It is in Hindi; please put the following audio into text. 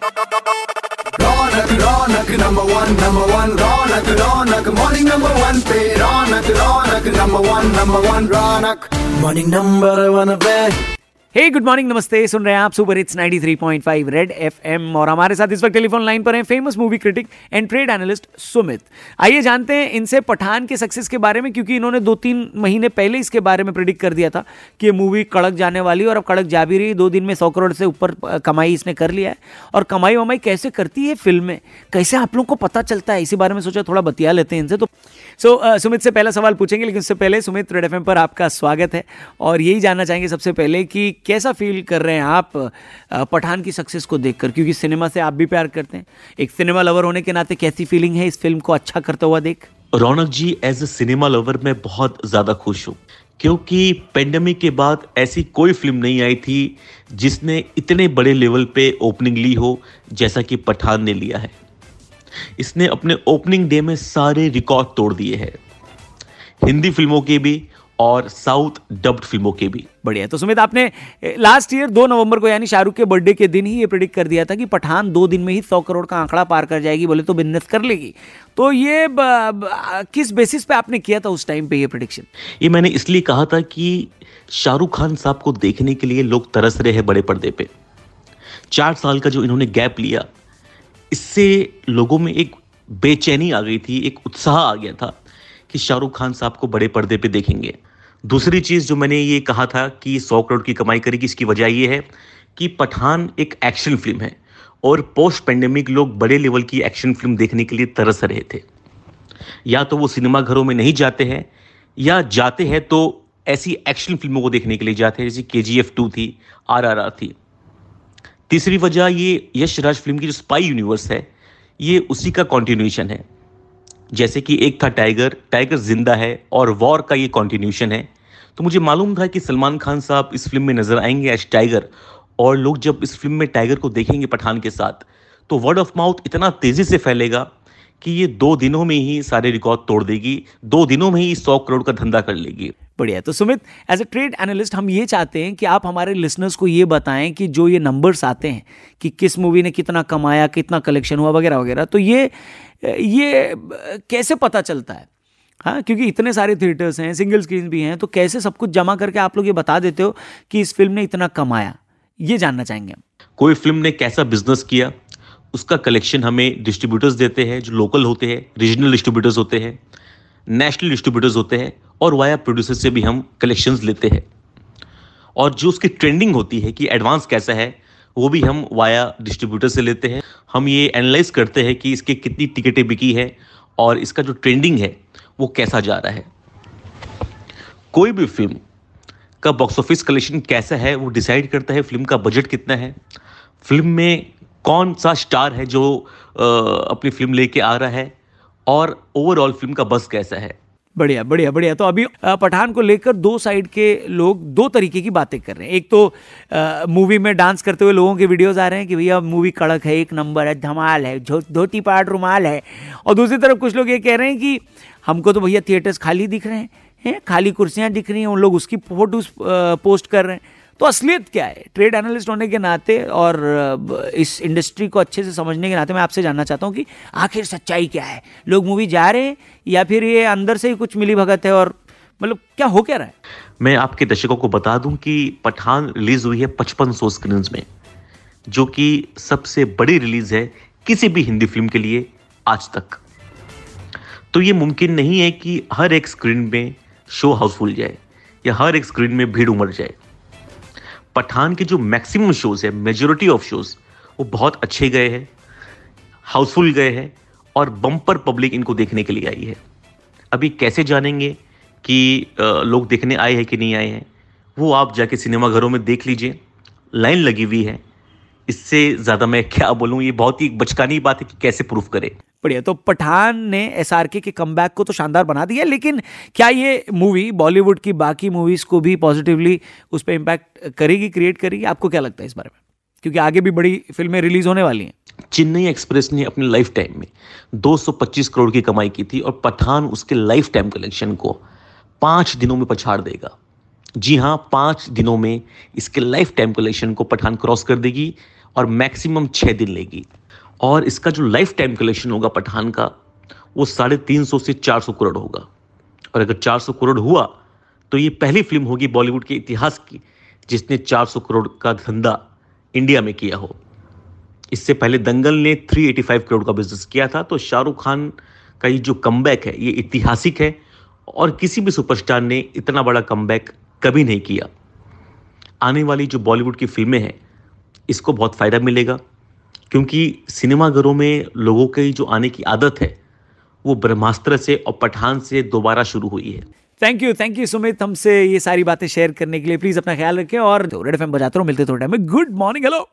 Ronak, Ronak, number one, number one. Ronak, Ronak, morning number one. Pay Ronak, Ronak, number one, number one. Ronak, morning number one. Pay. Hey good morning नमस्ते, सुन रहे हैं आप सुपर हिट्स 93.5 रेड एफएम और हमारे साथ इस वक्त टेलीफोन लाइन पर हैं famous movie critic and trade analyst Sumit. आइए जानते हैं इनसे पठान के सक्सेस के बारे में, क्योंकि इन्होंने दो तीन महीने पहले इसके बारे में प्रिडिक्ट कर दिया था कि ये मूवी कड़क जाने वाली और अब कड़क जा भी रही दो दिन में सौ करोड़ से ऊपर कमाई इसने कर लिया है। और कमाई वमाई कैसे करती है फ़िल्म में? कैसे आप लोग को पता चलता है? इसी बारे में सोचा, थोड़ा बतिया लेते हैं इनसे तो। सो सुमित से पहला सवाल पूछेंगे, लेकिन उससे पहले सुमित रेड एफएम पर आपका स्वागत है। और यही जानना चाहेंगे सबसे पहले कि कैसा फील कर रहे हैं आप पठान की सक्सेस को देखकर? क्योंकि सिनेमा से आप भी प्यार करते हैं। एक सिनेमा लवर होने के नाते कैसी फीलिंग है इस फ़िल्म को अच्छा करता हुआ देख? Raunak ji as a cinema lover मैं बहुत ज़्यादा खुश हूँ। क्योंकि पेंडेमिक के बाद ऐसी कोई फ़िल्म नहीं आई थी जिसने इतने बड़े लेवल पे ओपनिंग ली हो, जैसा कि पठान ने लिया है। इसने अपने ओपनिंग डे में सारे रिकॉर्ड तोड़ दिए हैं। हिंदी फ़िल्मों के भी और साउथ डब्ड फ़िल्मों के भी। बढ़िया। तो सुमित आपने लास्ट ईयर दो नवंबर को यानी शाहरुख के बर्थडे के दिन ही ये प्रिडिक्ट कर दिया था कि पठान दो दिन में ही सौ करोड़ का आंकड़ा पार कर जाएगी बोले तो बिज़नेस कर लेगी। तो ये ब, ब, किस बेसिस पे आपने किया था उस टाइम पे ये प्रिडिक्शन ये मैंने इसलिए कहा था कि शाहरुख खान साहब को देखने के लिए लोग तरस रहे हैं बड़े पर्दे पे। चार साल का जो इन्होंने गैप लिया इससे लोगों में एक बेचैनी आ गई थी एक उत्साह आ गया था कि शाहरुख खान साहब को बड़े पर्दे पे देखेंगे। दूसरी चीज़ जो मैंने ये कहा था कि सौ करोड़ की कमाई करेगी, इसकी वजह ये है कि पठान एक एक्शन फ़िल्म है और पोस्ट पेंडेमिक लोग बड़े लेवल की एक्शन फ़िल्म देखने के लिए तरस रहे थे। या तो वो सिनेमा घरों में नहीं जाते हैं, या जाते हैं तो ऐसी एक्शन फ़िल्मों को देखने के लिए जाते हैं, जैसे के जी एफ़ टू थी आर आर आर थी। तीसरी वजह ये यश राज फ़िल्म की जो स्पाई यूनिवर्स है, ये उसी का कॉन्टिन्यूशन है। जैसे कि एक था टाइगर टाइगर ज़िंदा है और वॉर का ये कॉन्टिन्यूशन है। तो मुझे मालूम था कि सलमान खान साहब इस फ़िल्म में नज़र आएँगे एज टाइगर और लोग जब इस फ़िल्म में टाइगर को देखेंगे पठान के साथ तो वर्ड ऑफ़ माउथ इतना तेज़ी से फैलेगा कि ये दो दिनों में ही सारे रिकॉर्ड तोड़ देगी दो दिनों में ही सौ करोड़ का धंधा कर लेगी। बढ़िया तो Sumit as a trade analyst हम ये चाहते हैं कि आप हमारे लिसनर्स को ये बताएँ कि जो ये नंबर्स आते हैं कि किस मूवी ने कितना कमाया कितना कलेक्शन हुआ वगैरह वगैरह तो ये ये कैसे पता चलता है? हाँ क्योंकि इतने सारे थिएटर्स हैं सिंगल स्क्रीन भी हैं तो कैसे सब कुछ जमा करके आप लोग ये बता देते हो कि इस फ़िल्म ने इतना कमाया? ये जानना चाहेंगे हम। कोई फ़िल्म ने कैसा बिज़नेस किया? उसका कलेक्शन हमें डिस्ट्रीब्यूटर्स देते हैं, जो लोकल होते हैं रीजनल डिस्ट्रीब्यूटर्स होते हैं नेशनल डिस्ट्रीब्यूटर्स होते हैं, और वाया प्रोड्यूसर से भी हम कलेक्शन लेते हैं। और जो उसकी ट्रेंडिंग होती है कि एडवांस कैसा है, वो भी हम वाया डिस्ट्रीब्यूटर से लेते हैं। हम ये एनालाइज करते हैं कि इसके कितनी टिकटें बिकी है, और इसका जो ट्रेंडिंग है, वो कैसा जा रहा है। कोई भी फ़िल्म का बॉक्स ऑफ़िस कलेक्शन कैसा है, वो डिसाइड करता है फ़िल्म का बजट कितना है। फ़िल्म में कौन सा स्टार है जो अपनी फ़िल्म लेके आ रहा है और ओवरऑल फ़िल्म का बस कैसा है? बढ़िया बढ़िया बढ़िया। तो अभी पठान को लेकर दो साइड के लोग दो तरीके की बातें कर रहे हैं। एक तो मूवी में डांस करते हुए लोगों के वीडियोस आ रहे हैं कि भैया मूवी कड़क है, एक नंबर है, धमाल है धोती पाट रुमाल है। और दूसरी तरफ़ कुछ लोग ये कह रहे हैं कि हमको तो भैया थिएटर्स खाली दिख रहे हैं हैं, खाली कुर्सियाँ दिख रही हैं, उन लोग उसकी फ़ोटोज़ पोस्ट कर रहे हैं। तो असलियत क्या है? ट्रेड एनालिस्ट होने के नाते और इस इंडस्ट्री को अच्छे से समझने के नाते मैं आपसे जानना चाहता हूँ कि आखिर सच्चाई क्या है? लोग मूवी जा रहे हैं या फिर ये अंदर से ही कुछ मिली भगत है और मतलब क्या हो क्या रहा है? मैं आपके दर्शकों को बता दूँ कि पठान रिलीज़ हुई है पचपन सौ स्क्रीन में, जो कि सबसे बड़ी रिलीज़ है किसी भी हिंदी फ़िल्म के लिए आज तक। तो ये मुमकिन नहीं है कि हर एक स्क्रीन में शो हाउसफुल जाए या हर एक स्क्रीन में भीड़ उमड़ जाए। पठान के जो मैक्सिमम शोज़ है मेजोरिटी ऑफ़ शोज़ वो बहुत अच्छे गए हैं हाउसफुल गए हैं और बम्पर पब्लिक इनको देखने के लिए आई है। अभी कैसे जानेंगे कि लोग देखने आए हैं कि नहीं आए हैं? वो आप जाके सिनेमा घरों में देख लीजिए। लाइन लगी हुई है। इससे ज़्यादा मैं क्या बोलूँ? ये बहुत ही बचकानी बात है कि कैसे प्रूफ करे। बढ़िया। तो पठान ने एस के कमबैक को तो शानदार बना दिया, लेकिन क्या ये मूवी बॉलीवुड की बाकी मूवीज़ को भी पॉजिटिवली उस पर इम्पैक्ट करेगी क्रिएट करेगी? आपको क्या लगता है इस बारे में? क्योंकि आगे भी बड़ी फ़िल्में रिलीज़ होने वाली हैं। चेन्नई एक्सप्रेस ने अपने लाइफ टाइम में 225 करोड़ की कमाई की थी और पठान उसके लाइफ टाइम कलेक्शन को पाँच दिनों में पछाड़ देगा। जी हाँ पाँच दिनों में इसके लाइफ टाइम कलेक्शन को पठान क्रॉस कर देगी और मैक्सिमम छः दिन लेगी। और इसका जो लाइफ टाइम कलेक्शन होगा पठान का, वो साढ़े तीन सौ से चार सौ करोड़ होगा। और अगर चार सौ करोड़ हुआ तो ये पहली फ़िल्म होगी बॉलीवुड के इतिहास की, जिसने 400 करोड़ का धंधा इंडिया में किया हो। इससे पहले दंगल ने 385 करोड़ का बिज़नेस किया था तो शाहरुख खान का ये जो कम है, ये ऐतिहासिक है, और किसी भी सुपरस्टार ने इतना बड़ा कम कभी नहीं किया। आने वाली जो बॉलीवुड की फ़िल्में हैं, इसको बहुत फ़ायदा मिलेगा। क्योंकि सिनेमाघरों में लोगों की जो आने की आदत है, वो ब्रह्मास्त्र से और पठान से दोबारा शुरू हुई है। Thank you thank you Sumit हमसे ये सारी बातें शेयर करने के लिए। प्लीज़ अपना ख्याल रखें और रेड एफ़ बजाते रहो, मिलते थोड़े टाइम में। Good morning hello